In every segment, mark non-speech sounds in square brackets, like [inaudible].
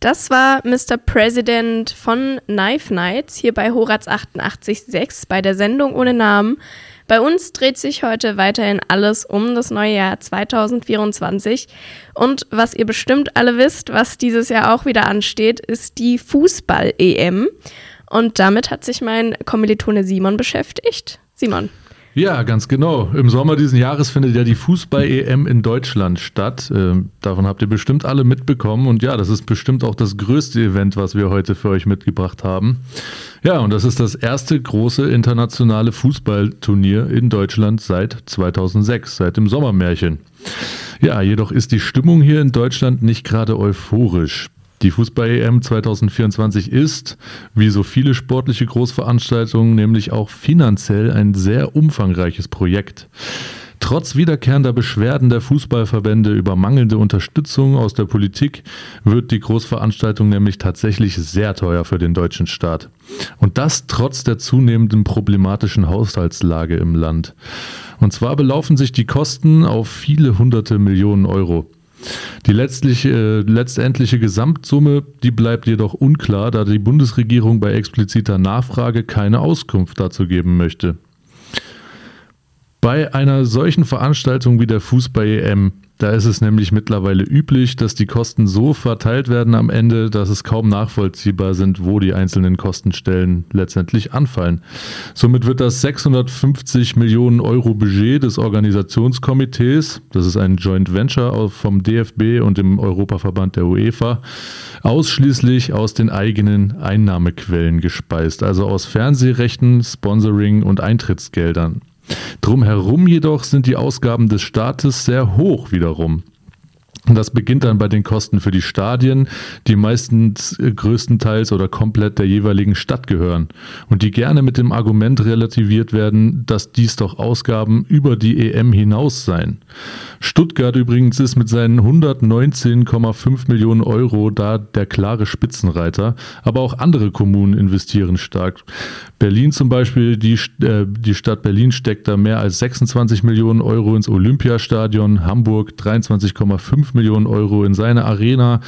Das war Mr. President von Knife Nights hier bei Horaz 88.6 bei der Sendung ohne Namen. Bei uns dreht sich heute weiterhin alles um das neue Jahr 2024. Und was ihr bestimmt alle wisst, was dieses Jahr auch wieder ansteht, ist die Fußball-EM. Und damit hat sich mein Kommilitone Simon beschäftigt. Simon. Ja, ganz genau. Im Sommer diesen Jahres findet ja die Fußball-EM in Deutschland statt. Ähm, davon habt ihr bestimmt alle mitbekommen. Und ja, das ist bestimmt auch das größte Event, was wir heute für euch mitgebracht haben. Ja, und das ist das erste große internationale Fußballturnier in Deutschland seit 2006, seit dem Sommermärchen. Ja, jedoch ist die Stimmung hier in Deutschland nicht gerade euphorisch. Die Fußball-EM 2024 ist, wie so viele sportliche Großveranstaltungen, nämlich auch finanziell ein sehr umfangreiches Projekt. Trotz wiederkehrender Beschwerden der Fußballverbände über mangelnde Unterstützung aus der Politik wird die Großveranstaltung nämlich tatsächlich sehr teuer für den deutschen Staat. Und das trotz der zunehmenden problematischen Haushaltslage im Land. Und zwar belaufen sich die Kosten auf viele hunderte Millionen Euro. Die letztliche, äh, letztendliche Gesamtsumme, die bleibt jedoch unklar, da die Bundesregierung bei expliziter Nachfrage keine Auskunft dazu geben möchte. Bei einer solchen Veranstaltung wie der Fußball-EM da ist es nämlich mittlerweile üblich, dass die Kosten so verteilt werden am Ende, dass es kaum nachvollziehbar sind, wo die einzelnen Kostenstellen letztendlich anfallen. Somit wird das 650 Millionen Euro Budget des Organisationskomitees, das ist ein Joint Venture vom DFB und dem Europaverband der UEFA, ausschließlich aus den eigenen Einnahmequellen gespeist, also aus Fernsehrechten, Sponsoring und Eintrittsgeldern. Drumherum jedoch sind die Ausgaben des Staates sehr hoch wiederum. Und das beginnt dann bei den Kosten für die Stadien, die meistens äh, größtenteils oder komplett der jeweiligen Stadt gehören und die gerne mit dem Argument relativiert werden, dass dies doch Ausgaben über die EM hinaus seien. Stuttgart übrigens ist mit seinen 119,5 Millionen Euro da der klare Spitzenreiter, aber auch andere Kommunen investieren stark. Berlin zum Beispiel, die, äh, die Stadt Berlin steckt da mehr als 26 Millionen Euro ins Olympiastadion, Hamburg 23,5 Millionen Euro in seine Arena,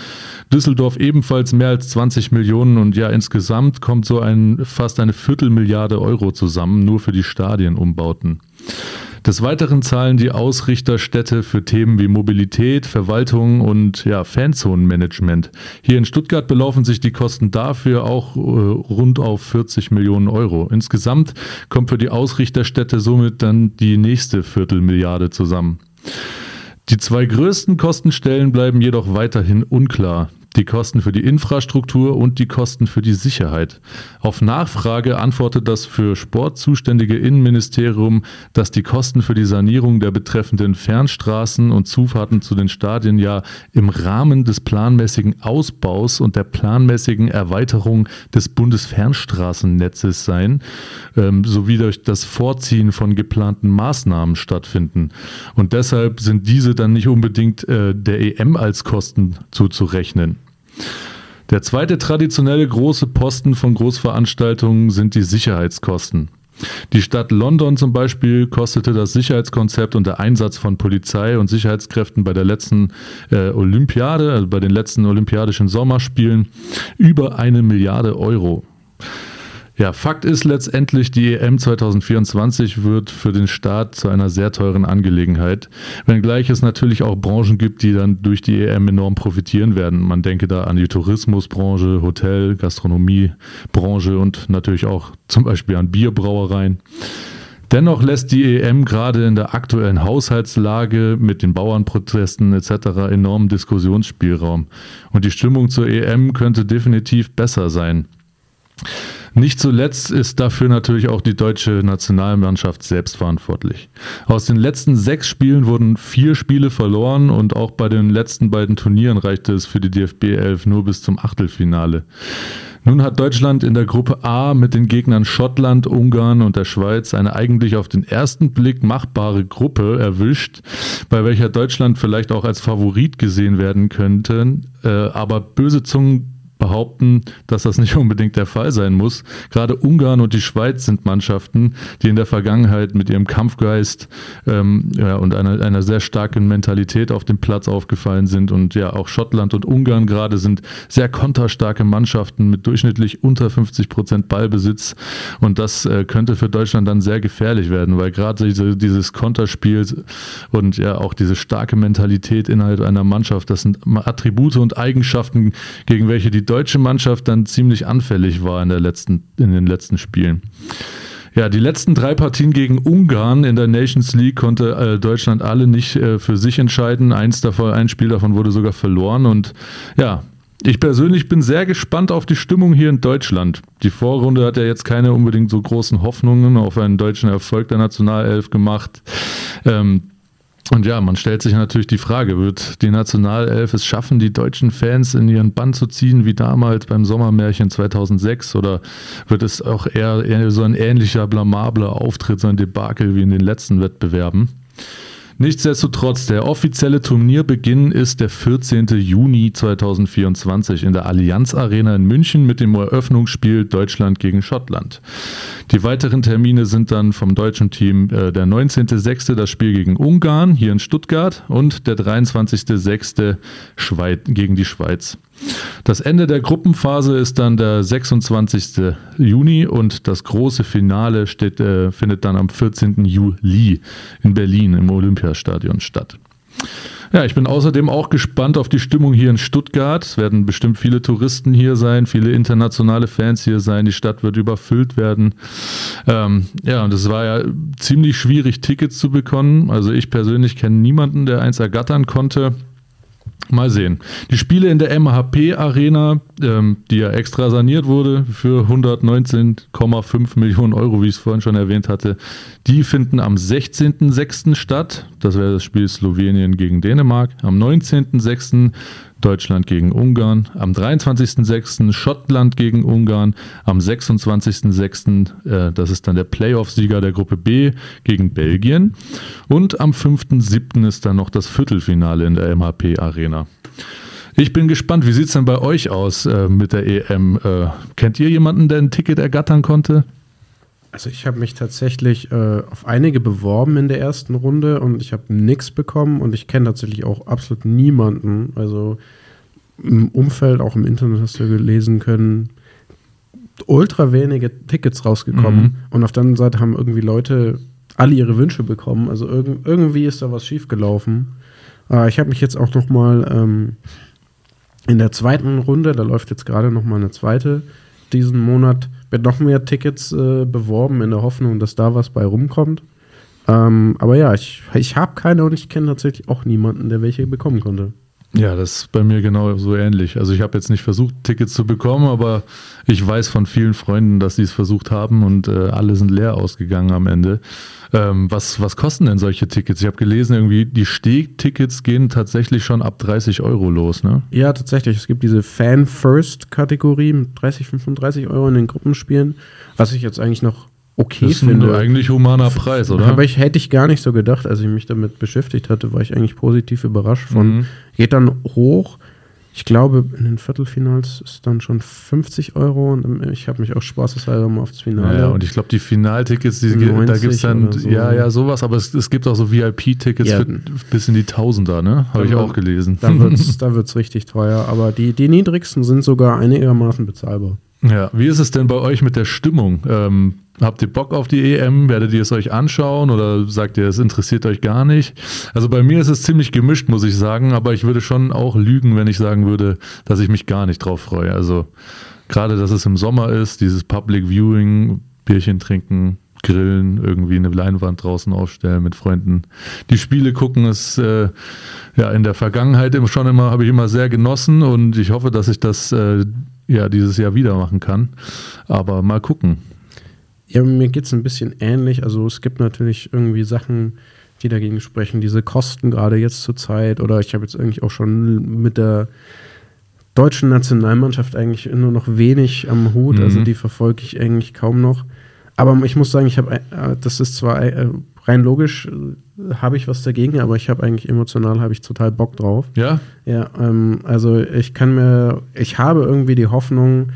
Düsseldorf ebenfalls mehr als 20 Millionen und ja, insgesamt kommt so ein fast eine Viertelmilliarde Euro zusammen, nur für die Stadienumbauten. Des Weiteren zahlen die Ausrichterstädte für Themen wie Mobilität, Verwaltung und ja, Fanzonenmanagement. Hier in Stuttgart belaufen sich die Kosten dafür auch äh, rund auf 40 Millionen Euro. Insgesamt kommt für die Ausrichterstädte somit dann die nächste Viertelmilliarde zusammen. Die zwei größten Kostenstellen bleiben jedoch weiterhin unklar die Kosten für die Infrastruktur und die Kosten für die Sicherheit. Auf Nachfrage antwortet das für Sport zuständige Innenministerium, dass die Kosten für die Sanierung der betreffenden Fernstraßen und Zufahrten zu den Stadien ja im Rahmen des planmäßigen Ausbaus und der planmäßigen Erweiterung des Bundesfernstraßennetzes seien, ähm, sowie durch das Vorziehen von geplanten Maßnahmen stattfinden. Und deshalb sind diese dann nicht unbedingt äh, der EM als Kosten zuzurechnen. Der zweite traditionelle große Posten von Großveranstaltungen sind die Sicherheitskosten. Die Stadt London zum Beispiel kostete das Sicherheitskonzept und der Einsatz von Polizei und Sicherheitskräften bei der letzten äh, Olympiade, also bei den letzten Olympiadischen Sommerspielen, über eine Milliarde Euro. Ja, Fakt ist letztendlich, die EM 2024 wird für den Staat zu einer sehr teuren Angelegenheit, wenngleich es natürlich auch Branchen gibt, die dann durch die EM enorm profitieren werden. Man denke da an die Tourismusbranche, Hotel, Gastronomiebranche und natürlich auch zum Beispiel an Bierbrauereien. Dennoch lässt die EM gerade in der aktuellen Haushaltslage mit den Bauernprotesten etc. enormen Diskussionsspielraum. Und die Stimmung zur EM könnte definitiv besser sein. Nicht zuletzt ist dafür natürlich auch die deutsche Nationalmannschaft selbst verantwortlich. Aus den letzten sechs Spielen wurden vier Spiele verloren und auch bei den letzten beiden Turnieren reichte es für die DFB 11 nur bis zum Achtelfinale. Nun hat Deutschland in der Gruppe A mit den Gegnern Schottland, Ungarn und der Schweiz eine eigentlich auf den ersten Blick machbare Gruppe erwischt, bei welcher Deutschland vielleicht auch als Favorit gesehen werden könnte. Äh, aber böse Zungen behaupten, dass das nicht [laughs] unbedingt der Fall sein muss. Gerade Ungarn und die Schweiz sind Mannschaften, die in der Vergangenheit mit ihrem Kampfgeist ähm, ja, und einer, einer sehr starken Mentalität auf dem Platz aufgefallen sind. Und ja, auch Schottland und Ungarn gerade sind sehr konterstarke Mannschaften mit durchschnittlich unter 50 Prozent Ballbesitz. Und das äh, könnte für Deutschland dann sehr gefährlich werden, weil gerade diese, dieses Konterspiel und ja auch diese starke Mentalität innerhalb einer Mannschaft, das sind Attribute und Eigenschaften, gegen welche die deutsche Mannschaft dann ziemlich anfällig war in, der letzten, in den letzten Spielen. Ja, die letzten drei Partien gegen Ungarn in der Nations League konnte äh, Deutschland alle nicht äh, für sich entscheiden. Eins davon, ein Spiel davon wurde sogar verloren. Und ja, ich persönlich bin sehr gespannt auf die Stimmung hier in Deutschland. Die Vorrunde hat ja jetzt keine unbedingt so großen Hoffnungen auf einen deutschen Erfolg der Nationalelf gemacht. Ähm, und ja, man stellt sich natürlich die Frage, wird die Nationalelf es schaffen, die deutschen Fans in ihren Bann zu ziehen, wie damals beim Sommermärchen 2006? Oder wird es auch eher, eher so ein ähnlicher blamabler Auftritt, so ein Debakel wie in den letzten Wettbewerben? Nichtsdestotrotz, der offizielle Turnierbeginn ist der 14. Juni 2024 in der Allianz Arena in München mit dem Eröffnungsspiel Deutschland gegen Schottland. Die weiteren Termine sind dann vom deutschen Team äh, der 19.06. das Spiel gegen Ungarn hier in Stuttgart und der 23.06. gegen die Schweiz. Das Ende der Gruppenphase ist dann der 26. Juni und das große Finale steht, äh, findet dann am 14. Juli in Berlin im Olympiastadion statt. Ja, ich bin außerdem auch gespannt auf die Stimmung hier in Stuttgart. Es werden bestimmt viele Touristen hier sein, viele internationale Fans hier sein. Die Stadt wird überfüllt werden. Ähm, ja, und es war ja ziemlich schwierig, Tickets zu bekommen. Also ich persönlich kenne niemanden, der eins ergattern konnte. Mal sehen. Die Spiele in der MHP Arena, ähm, die ja extra saniert wurde für 119,5 Millionen Euro, wie ich es vorhin schon erwähnt hatte, die finden am 16.06. statt. Das wäre das Spiel Slowenien gegen Dänemark. Am 19.06. Deutschland gegen Ungarn, am 23.06. Schottland gegen Ungarn, am 26.06. Äh, das ist dann der Playoff-Sieger der Gruppe B gegen Belgien und am 5.07. ist dann noch das Viertelfinale in der MHP Arena. Ich bin gespannt, wie sieht es denn bei euch aus äh, mit der EM? Äh, kennt ihr jemanden, der ein Ticket ergattern konnte? Also ich habe mich tatsächlich äh, auf einige beworben in der ersten Runde und ich habe nichts bekommen und ich kenne tatsächlich auch absolut niemanden. Also im Umfeld, auch im Internet hast du gelesen können, ultra wenige Tickets rausgekommen mhm. und auf der anderen Seite haben irgendwie Leute alle ihre Wünsche bekommen. Also irg irgendwie ist da was schiefgelaufen. Äh, ich habe mich jetzt auch noch mal ähm, in der zweiten Runde, da läuft jetzt gerade noch mal eine zweite diesen Monat wird noch mehr Tickets äh, beworben in der Hoffnung, dass da was bei rumkommt. Ähm, aber ja, ich, ich habe keine und ich kenne tatsächlich auch niemanden, der welche bekommen konnte. Ja, das ist bei mir genau so ähnlich. Also ich habe jetzt nicht versucht, Tickets zu bekommen, aber ich weiß von vielen Freunden, dass sie es versucht haben und äh, alle sind leer ausgegangen am Ende. Ähm, was, was kosten denn solche Tickets? Ich habe gelesen, irgendwie die Stehtickets gehen tatsächlich schon ab 30 Euro los, ne? Ja, tatsächlich. Es gibt diese Fan-First-Kategorie mit 30, 35 Euro in den Gruppenspielen, was ich jetzt eigentlich noch okay das ist finde. Ein eigentlich humaner Preis, oder? Aber ich hätte ich gar nicht so gedacht, als ich mich damit beschäftigt hatte, war ich eigentlich positiv überrascht von. Mhm. Geht dann hoch. Ich glaube, in den Viertelfinals ist dann schon 50 Euro und ich habe mich auch spaßeshalber mal aufs Finale. Ja, und ich glaube, die Finaltickets, die, da gibt es dann, so. ja, ja, sowas, aber es, es gibt auch so VIP-Tickets ja. bis in die Tausender, ne? Habe ich auch gelesen. Da wird es [laughs] da wird's richtig teuer, aber die, die niedrigsten sind sogar einigermaßen bezahlbar. Ja, wie ist es denn bei euch mit der Stimmung? Ähm, habt ihr Bock auf die EM? Werdet ihr es euch anschauen oder sagt ihr, es interessiert euch gar nicht? Also bei mir ist es ziemlich gemischt, muss ich sagen, aber ich würde schon auch lügen, wenn ich sagen würde, dass ich mich gar nicht drauf freue. Also gerade, dass es im Sommer ist, dieses Public Viewing, Bierchen trinken, grillen, irgendwie eine Leinwand draußen aufstellen mit Freunden. Die Spiele gucken ist äh, ja in der Vergangenheit schon immer, habe ich immer sehr genossen und ich hoffe, dass ich das äh, ja dieses Jahr wieder machen kann. Aber mal gucken. Ja, mir geht es ein bisschen ähnlich. Also es gibt natürlich irgendwie Sachen, die dagegen sprechen. Diese Kosten gerade jetzt zur Zeit. Oder ich habe jetzt eigentlich auch schon mit der deutschen Nationalmannschaft eigentlich nur noch wenig am Hut. Also mhm. Also die verfolge ich eigentlich kaum noch. Aber ich muss sagen, ich habe, äh, das ist zwar äh, rein logisch äh, habe ich was dagegen, aber ich habe eigentlich emotional habe ich total Bock drauf. Ja? Ja, ähm, also ich kann mir, ich habe irgendwie die Hoffnung,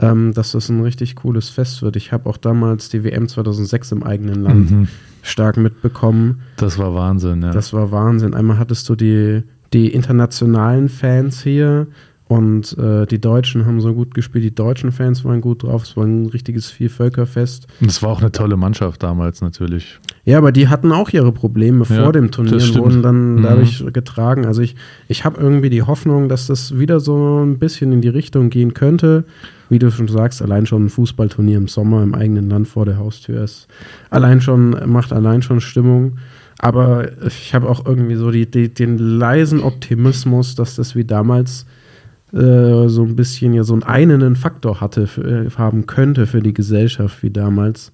ähm, dass das ein richtig cooles Fest wird. Ich habe auch damals die WM 2006 im eigenen Land Mhm. stark mitbekommen. Das war Wahnsinn, ja. Das war Wahnsinn. Einmal hattest du die, die internationalen Fans hier und äh, die Deutschen haben so gut gespielt. Die deutschen Fans waren gut drauf. Es war ein richtiges Vielvölkerfest. das war auch eine tolle Mannschaft damals natürlich. Ja, aber die hatten auch ihre Probleme Ja, vor dem Turnier und wurden dann Mhm. dadurch getragen. Also ich, ich habe irgendwie die Hoffnung, dass das wieder so ein bisschen in die Richtung gehen könnte. Wie du schon sagst, allein schon ein Fußballturnier im Sommer im eigenen Land vor der Haustür ist. Allein schon, macht allein schon Stimmung. Aber ich habe auch irgendwie so die, die, den leisen Optimismus, dass das wie damals äh, so ein bisschen ja so einen einenden Faktor hatte, für, äh, haben könnte für die Gesellschaft wie damals.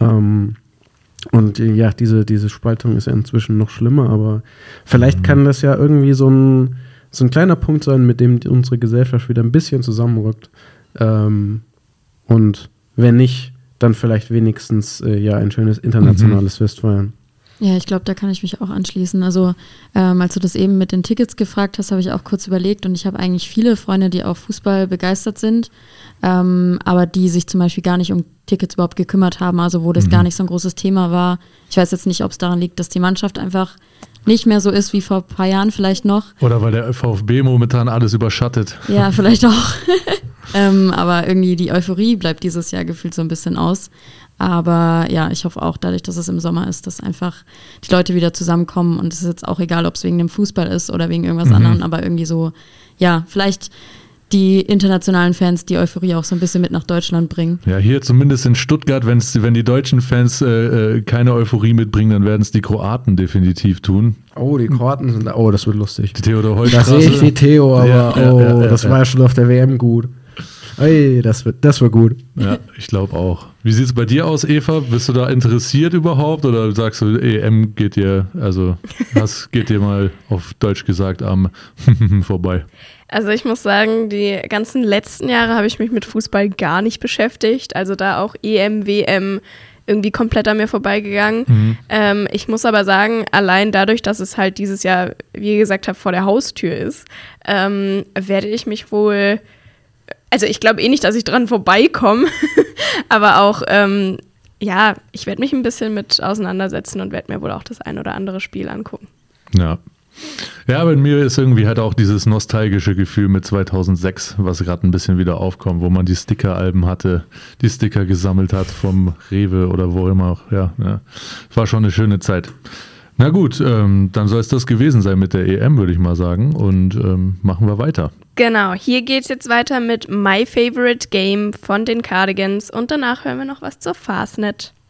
Ähm, und äh, ja, diese, diese Spaltung ist ja inzwischen noch schlimmer, aber vielleicht kann das ja irgendwie so ein, so ein kleiner Punkt sein, mit dem unsere Gesellschaft wieder ein bisschen zusammenrückt. Ähm, und wenn nicht, dann vielleicht wenigstens äh, ja ein schönes internationales Fest feiern. Ja, ich glaube, da kann ich mich auch anschließen. Also, ähm, als du das eben mit den Tickets gefragt hast, habe ich auch kurz überlegt und ich habe eigentlich viele Freunde, die auch Fußball begeistert sind, ähm, aber die sich zum Beispiel gar nicht um Tickets überhaupt gekümmert haben, also wo das gar nicht so ein großes Thema war. Ich weiß jetzt nicht, ob es daran liegt, dass die Mannschaft einfach nicht mehr so ist wie vor ein paar Jahren vielleicht noch. Oder weil der VfB momentan alles überschattet. Ja, vielleicht auch. [laughs] ähm, aber irgendwie die Euphorie bleibt dieses Jahr gefühlt so ein bisschen aus. Aber ja, ich hoffe auch dadurch, dass es im Sommer ist, dass einfach die Leute wieder zusammenkommen. Und es ist jetzt auch egal, ob es wegen dem Fußball ist oder wegen irgendwas Mhm. anderem, aber irgendwie so, ja, vielleicht die internationalen Fans die Euphorie auch so ein bisschen mit nach Deutschland bringen. Ja, hier zumindest in Stuttgart, wenn's, wenn die deutschen Fans äh, äh, keine Euphorie mitbringen, dann werden es die Kroaten definitiv tun. Oh, die Kroaten sind da. Oh, das wird lustig. Die Theodor Da Heustraße. sehe ich wie Theo, aber Ja, ja, oh, ja, ja, das ja. war ja schon auf der WM gut. Ey, das wird, das wird gut. Ja, ich glaube auch. Wie sieht es bei dir aus, Eva? Bist du da interessiert überhaupt oder sagst du, EM geht dir, also was geht dir mal auf Deutsch gesagt am [laughs] vorbei? Also ich muss sagen, die ganzen letzten Jahre habe ich mich mit Fußball gar nicht beschäftigt. Also da auch EM, WM irgendwie komplett an mir vorbeigegangen. Ähm, ich muss aber sagen, allein dadurch, dass es halt dieses Jahr, wie ihr gesagt habt, vor der Haustür ist, ähm, werde ich mich wohl, also ich glaube eh nicht, dass ich dran vorbeikomme, [laughs] aber auch, ähm, ja, ich werde mich ein bisschen mit auseinandersetzen und werde mir wohl auch das ein oder andere Spiel angucken. Ja. Ja, bei mir ist irgendwie halt auch dieses nostalgische Gefühl mit 2006, was gerade ein bisschen wieder aufkommt, wo man die Sticker-Alben hatte, die Sticker gesammelt hat vom Rewe oder wo immer. auch. Ja, ja. war schon eine schöne Zeit. Na gut, ähm, dann soll es das gewesen sein mit der EM, würde ich mal sagen. Und ähm, machen wir weiter. Genau, hier geht's jetzt weiter mit My Favorite Game von den Cardigans und danach hören wir noch was zur Fastnet.